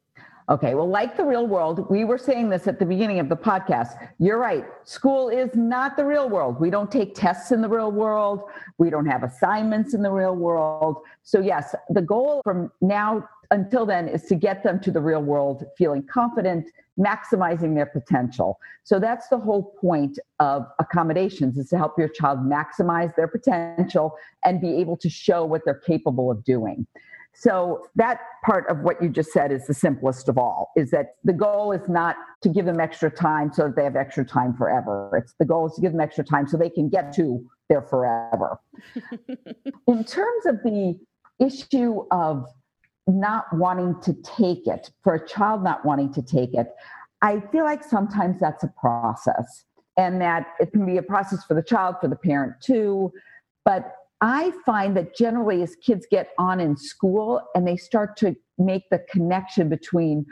Okay, well, like the real world, we were saying this at the beginning of the podcast. You're right. School is not the real world. We don't take tests in the real world. We don't have assignments in the real world. So, yes, the goal from now until then is to get them to the real world feeling confident, maximizing their potential. So, that's the whole point of accommodations is to help your child maximize their potential and be able to show what they're capable of doing. So that part of what you just said is the simplest of all is that the goal is not to give them extra time so that they have extra time forever. It's the goal is to give them extra time so they can get to their forever. In terms of the issue of not wanting to take it, for a child not wanting to take it, I feel like sometimes that's a process and that it can be a process for the child, for the parent too. But I find that generally, as kids get on in school and they start to make the connection between,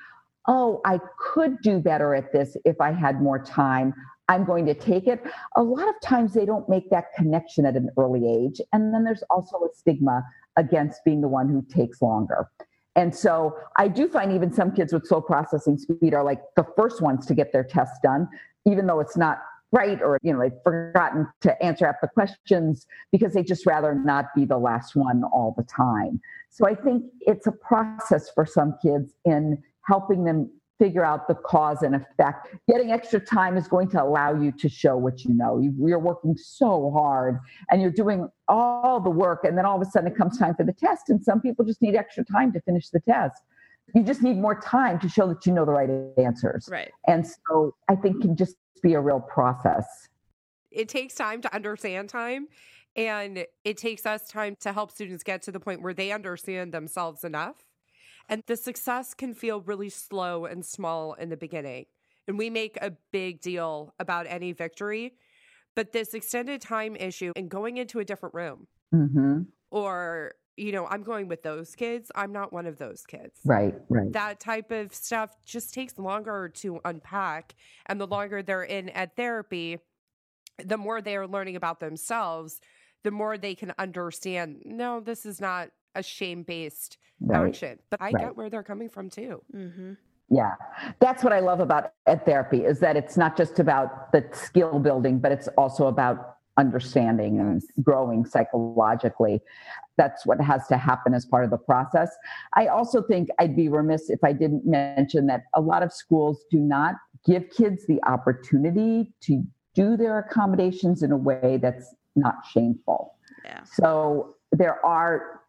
oh, I could do better at this if I had more time, I'm going to take it. A lot of times they don't make that connection at an early age. And then there's also a stigma against being the one who takes longer. And so I do find even some kids with slow processing speed are like the first ones to get their tests done, even though it's not right or you know they've forgotten to answer up the questions because they just rather not be the last one all the time. So i think it's a process for some kids in helping them figure out the cause and effect. Getting extra time is going to allow you to show what you know. You, you're working so hard and you're doing all the work and then all of a sudden it comes time for the test and some people just need extra time to finish the test you just need more time to show that you know the right answers Right. and so i think can just be a real process. It takes time to understand time. And it takes us time to help students get to the point where they understand themselves enough. And the success can feel really slow and small in the beginning. And we make a big deal about any victory. But this extended time issue and going into a different room, hmm or, you know, I'm going with those kids, I'm not one of those kids. Right, right. that type of stuff just takes longer to unpack. And the longer they're in ed therapy, the more they are learning about themselves, the more they can understand no, this is not a shame based Right. action. But I Right. get where they're coming from too. Mm-hmm. Yeah. That's what I love about ed therapy is that it's not just about the skill building, but it's also about understanding and growing psychologically. That's what has to happen as part of the process. I also think I'd be remiss if I didn't mention that a lot of schools do not give kids the opportunity to do their accommodations in a way that's not shameful. Yeah. So there are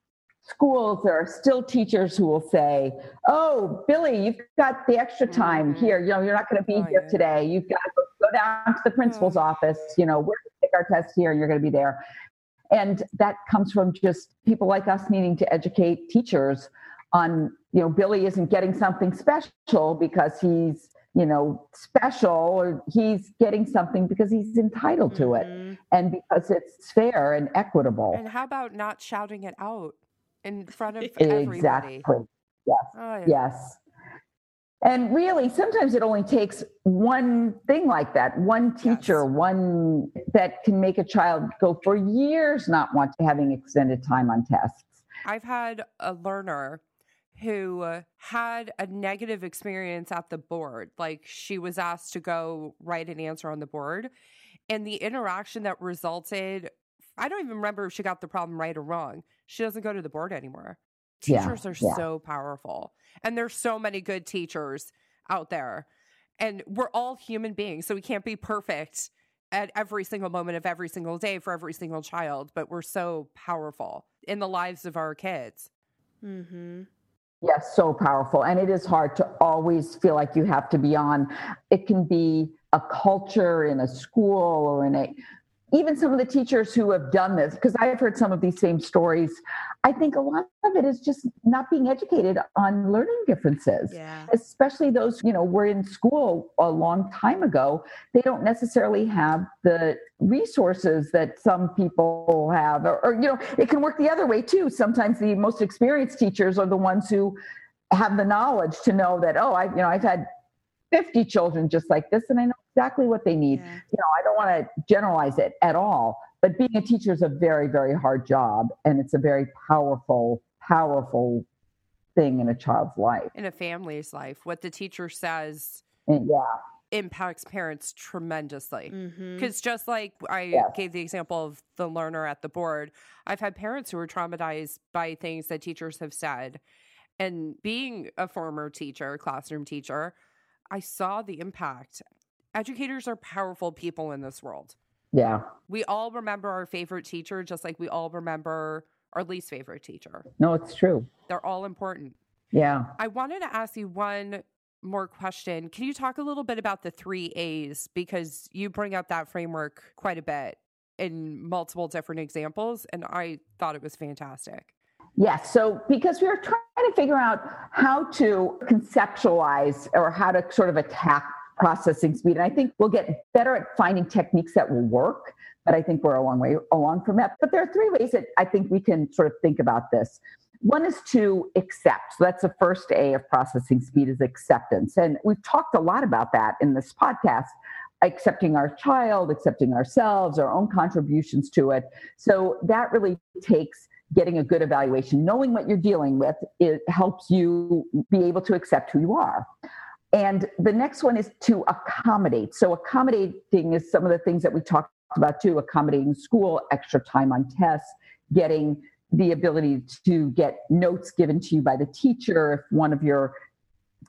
schools, there are still teachers who will say, Oh, Billy, you've got the extra time Mhm. here. You know, you're not going to be Oh, here yeah. today. You've got to go, down to the principal's Oh. office. You know, we're going to take our test here. You're going to be there. And that comes from just people like us needing to educate teachers on, you know, Billy isn't getting something special because he's, you know, special or he's getting something because he's entitled to it Mhm. and because it's fair and equitable. And how about not shouting it out in front of everybody? Exactly. Yes. Oh, yeah. Yes. And really, sometimes it only takes one thing like that, one teacher, yes. one that can make a child go for years not want having extended time on tests. I've had a learner who had a negative experience at the board. Like she was asked to go write an answer on the board. And the interaction that resulted, I don't even remember if she got the problem right or wrong. She doesn't go to the board anymore. Teachers yeah, are yeah. so powerful. And there's so many good teachers out there. And we're all human beings, so we can't be perfect at every single moment of every single day for every single child, but we're so powerful in the lives of our kids. Mm-hmm. Yes, so powerful. And it is hard to always feel like you have to be on. It can be a culture in a school or in a even some of the teachers who have done this, because I've heard some of these same stories, I think a lot of it is just not being educated on learning differences. Yeah. Especially those, you know, were in school a long time ago. They don't necessarily have the resources that some people have. Or, or you know, it can work the other way too. Sometimes the most experienced teachers are the ones who have the knowledge to know that, oh, I, you know, I've had 50 children just like this and I know exactly what they need. Yeah. You know, I don't want to generalize it at all, but being a teacher is a very, very hard job and it's a very powerful, powerful thing in a child's life. In a family's life. What the teacher says and, yeah. impacts parents tremendously. Because mm-hmm. just like I yes. gave the example of the learner at the board, I've had parents who were traumatized by things that teachers have said. And being a former teacher, classroom teacher, I saw the impact educators are powerful people in this world. Yeah. We all remember our favorite teacher just like we all remember our least favorite teacher. No, it's true. They're all important. Yeah. I wanted to ask you one more question. Can you talk a little bit about the three A's? Because you bring up that framework quite a bit in multiple different examples, and I thought it was fantastic. Yes. So, because we were trying to figure out how to conceptualize or how to sort of attack processing speed. And I think we'll get better at finding techniques that will work, but I think we're a long way along from that. But there are three ways that I think we can sort of think about this. One is to accept. So that's the first A of processing speed is acceptance. And we've talked a lot about that in this podcast accepting our child, accepting ourselves, our own contributions to it. So that really takes getting a good evaluation. Knowing what you're dealing with, it helps you be able to accept who you are. And the next one is to accommodate. So, accommodating is some of the things that we talked about too accommodating school, extra time on tests, getting the ability to get notes given to you by the teacher if one of your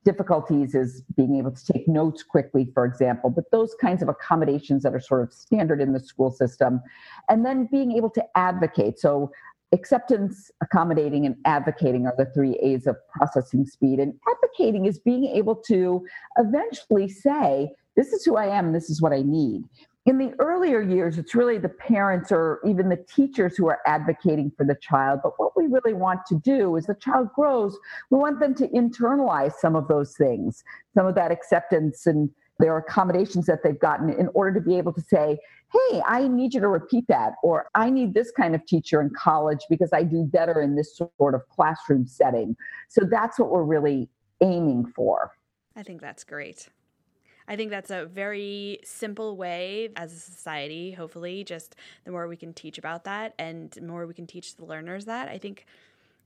difficulties is being able to take notes quickly, for example, but those kinds of accommodations that are sort of standard in the school system. And then being able to advocate. So, acceptance, accommodating, and advocating are the three A's of processing speed. And advocating is being able to eventually say, this is who I am, this is what I need. In the earlier years, it's really the parents or even the teachers who are advocating for the child. But what we really want to do as the child grows, we want them to internalize some of those things, some of that acceptance and their accommodations that they've gotten in order to be able to say, hey, I need you to repeat that, or I need this kind of teacher in college because I do better in this sort of classroom setting. So that's what we're really aiming for. I think that's great. I think that's a very simple way as a society, hopefully, just the more we can teach about that and the more we can teach the learners that, I think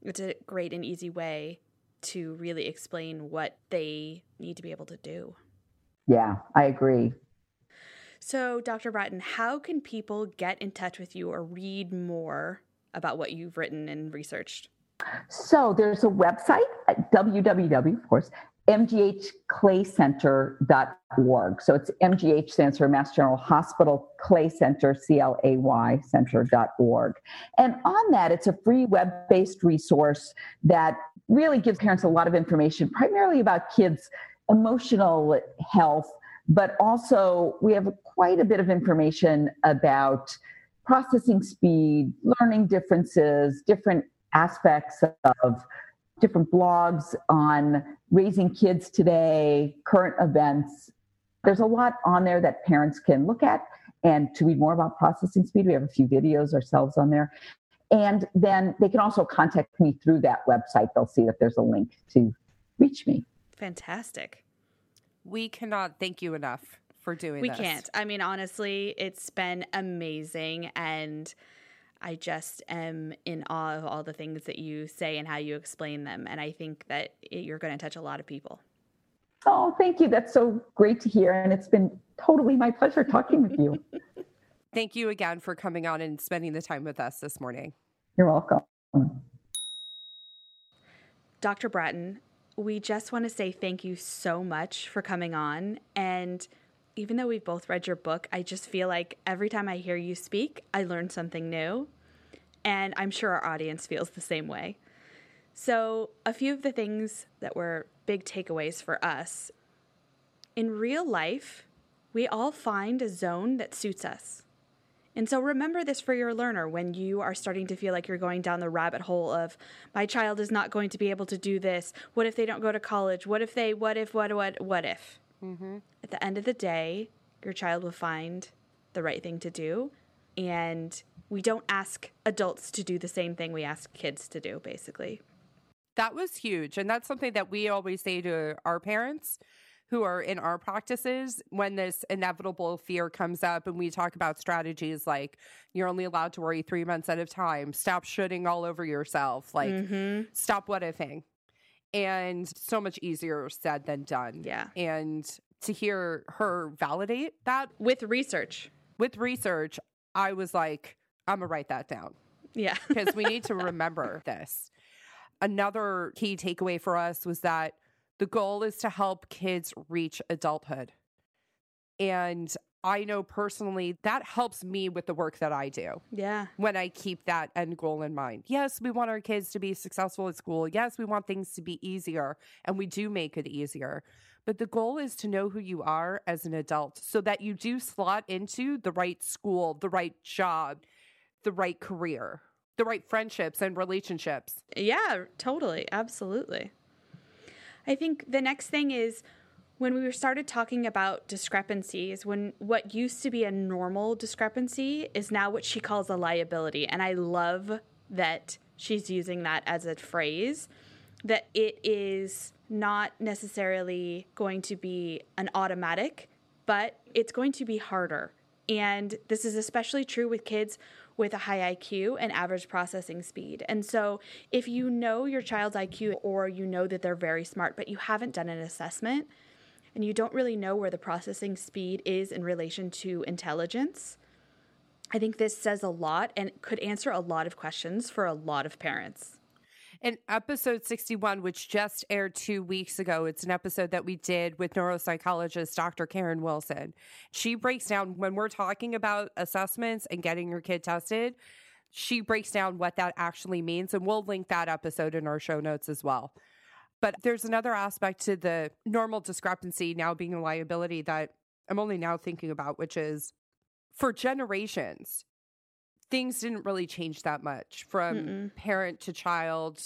it's a great and easy way to really explain what they need to be able to do. Yeah, I agree. So, Dr. Braaten, how can people get in touch with you or read more about what you've written and researched? So, there's a website uh, at www, of course, mghclaycenter.org. So it's MGH stands for Mass General Hospital Clay Center, C L A Y center.org. And on that, it's a free web based resource that really gives parents a lot of information, primarily about kids' emotional health but also we have quite a bit of information about processing speed, learning differences, different aspects of different blogs on raising kids today, current events. There's a lot on there that parents can look at. And to read more about processing speed, we have a few videos ourselves on there. And then they can also contact me through that website. They'll see that there's a link to reach me. Fantastic. We cannot thank you enough for doing We this. can't. I mean, honestly, it's been amazing. And I just am in awe of all the things that you say and how you explain them. And I think that it, you're going to touch a lot of people. Oh, thank you. That's so great to hear. And it's been totally my pleasure talking with you. Thank you again for coming on and spending the time with us this morning. You're welcome. Dr. Braaten, we just want to say thank you so much for coming on. And even though we've both read your book, I just feel like every time I hear you speak, I learn something new. And I'm sure our audience feels the same way. So, a few of the things that were big takeaways for us in real life, we all find a zone that suits us. And so remember this for your learner when you are starting to feel like you're going down the rabbit hole of my child is not going to be able to do this. What if they don't go to college? What if they, what if, what, what, what if? Mm-hmm. At the end of the day, your child will find the right thing to do. And we don't ask adults to do the same thing we ask kids to do, basically. That was huge. And that's something that we always say to our parents who are in our practices when this inevitable fear comes up and we talk about strategies like you're only allowed to worry three months at a time, stop shooting all over yourself, like Mm-hmm. stop what ifing. And so much easier said than done. Yeah. And to hear her validate that With research. with research, I was like, I'm going to write that down Yeah. because we need to remember this. Another key takeaway for us was that the goal is to help kids reach adulthood. And I know personally that helps me with the work that I do yeah. when I keep that end goal in mind. Yes, we want our kids to be successful at school. Yes, we want things to be easier, and we do make it easier. But the goal is to know who you are as an adult so that you do slot into the right school, the right job, the right career, the right friendships and relationships. Yeah, totally. Absolutely. I think the next thing is when we started talking about discrepancies, when what used to be a normal discrepancy is now what she calls a liability. And I love that she's using that as a phrase, that it is not necessarily going to be an automatic, but it's going to be harder. And this is especially true with kids with a high IQ and average processing speed. And so, if you know your child's IQ or you know that they're very smart, but you haven't done an assessment and you don't really know where the processing speed is in relation to intelligence, I think this says a lot and could answer a lot of questions for a lot of parents. In episode 61, which just aired two weeks ago, it's an episode that we did with neuropsychologist Dr. Karen Wilson. She breaks down when we're talking about assessments and getting your kid tested, she breaks down what that actually means. And we'll link that episode in our show notes as well. But there's another aspect to the normal discrepancy now being a liability that I'm only now thinking about, which is for generations, things didn't really change that much from Mm-mm. parent to child,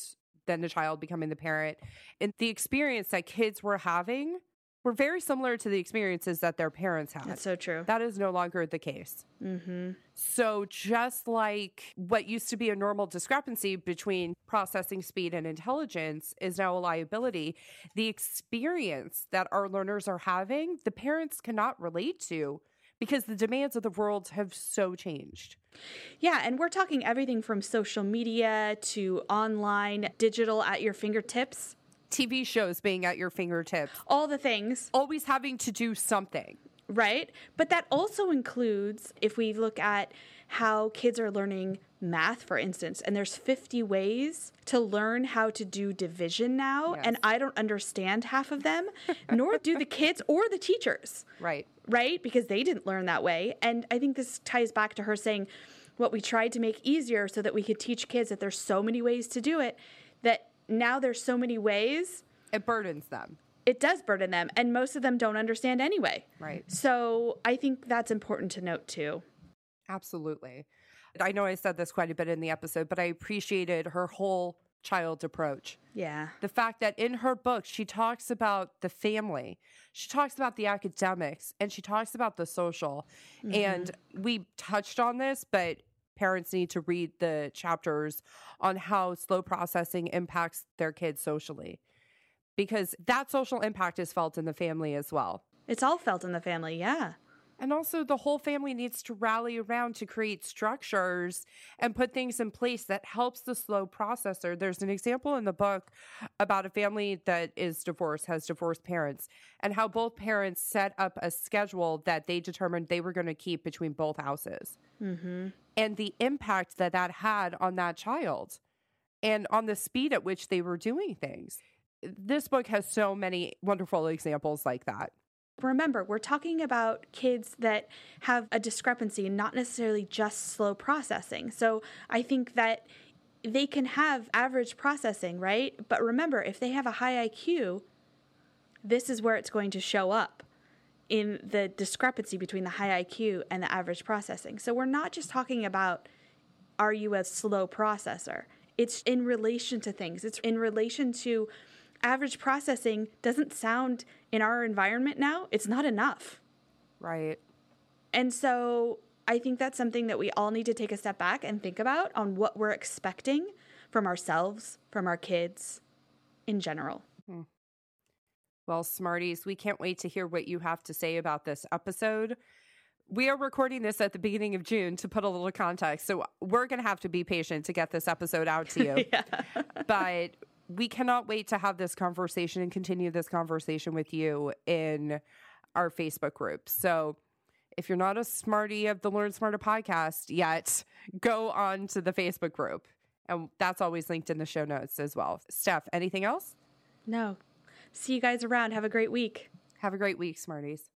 then the child becoming the parent. And the experience that kids were having were very similar to the experiences that their parents had. That's so true. that is no longer the case. Mm-hmm. So, just like what used to be a normal discrepancy between processing speed and intelligence is now a liability, the experience that our learners are having, the parents cannot relate to because the demands of the world have so changed. Yeah, and we're talking everything from social media to online, digital at your fingertips, TV shows being at your fingertips, all the things. always having to do something. right? But that also includes if we look at how kids are learning math, for instance, and there's 50 ways to learn how to do division now, Yes. and I don't understand half of them, nor do the kids or the teachers, Right. right? Because they didn't learn that way. And I think this ties back to her saying what we tried to make easier so that we could teach kids that there's so many ways to do it, that now there's so many ways It burdens them. it does burden them and most of them don't understand anyway Right. so i think that's important to note too Absolutely. I know I said this quite a bit in the episode, but I appreciated her whole child approach. yeah the fact that in her book she talks about the family she talks about the academics and she talks about the social and mm-hmm. we touched on this but parents need to read the chapters on how slow processing impacts their kids socially because that social impact is felt in the family as well. It's all felt in the family, yeah. And also, the whole family needs to rally around to create structures and put things in place that helps the slow processor. There's an example in the book about a family that is divorced, has divorced parents, and how both parents set up a schedule that they determined they were going to keep between both houses. Mm-hmm. And the impact that that had on that child and on the speed at which they were doing things. This book has so many wonderful examples like that. Remember, we're talking about kids that have a discrepancy, not necessarily just slow processing. So I think that they can have average processing, right? But remember, if they have a high IQ, this is where it's going to show up in the discrepancy between the high IQ and the average processing. So we're not just talking about are you a slow processor? It's in relation to things, it's in relation to average processing doesn't sound in our environment now, it's not enough. Right. And so I think that's something that we all need to take a step back and think about on what we're expecting from ourselves, from our kids in general. Hmm. Well, Smarties, we can't wait to hear what you have to say about this episode. We are recording this at the beginning of June to put a little context. So we're going to have to be patient to get this episode out to you. yeah. but we cannot wait to have this conversation and continue this conversation with you in our Facebook group. So if you're not a smarty of the Learn Smarter podcast yet, go on to the Facebook group. And that's always linked in the show notes as well. Steph, anything else? No. See you guys around. Have a great week. Have a great week, Smarties.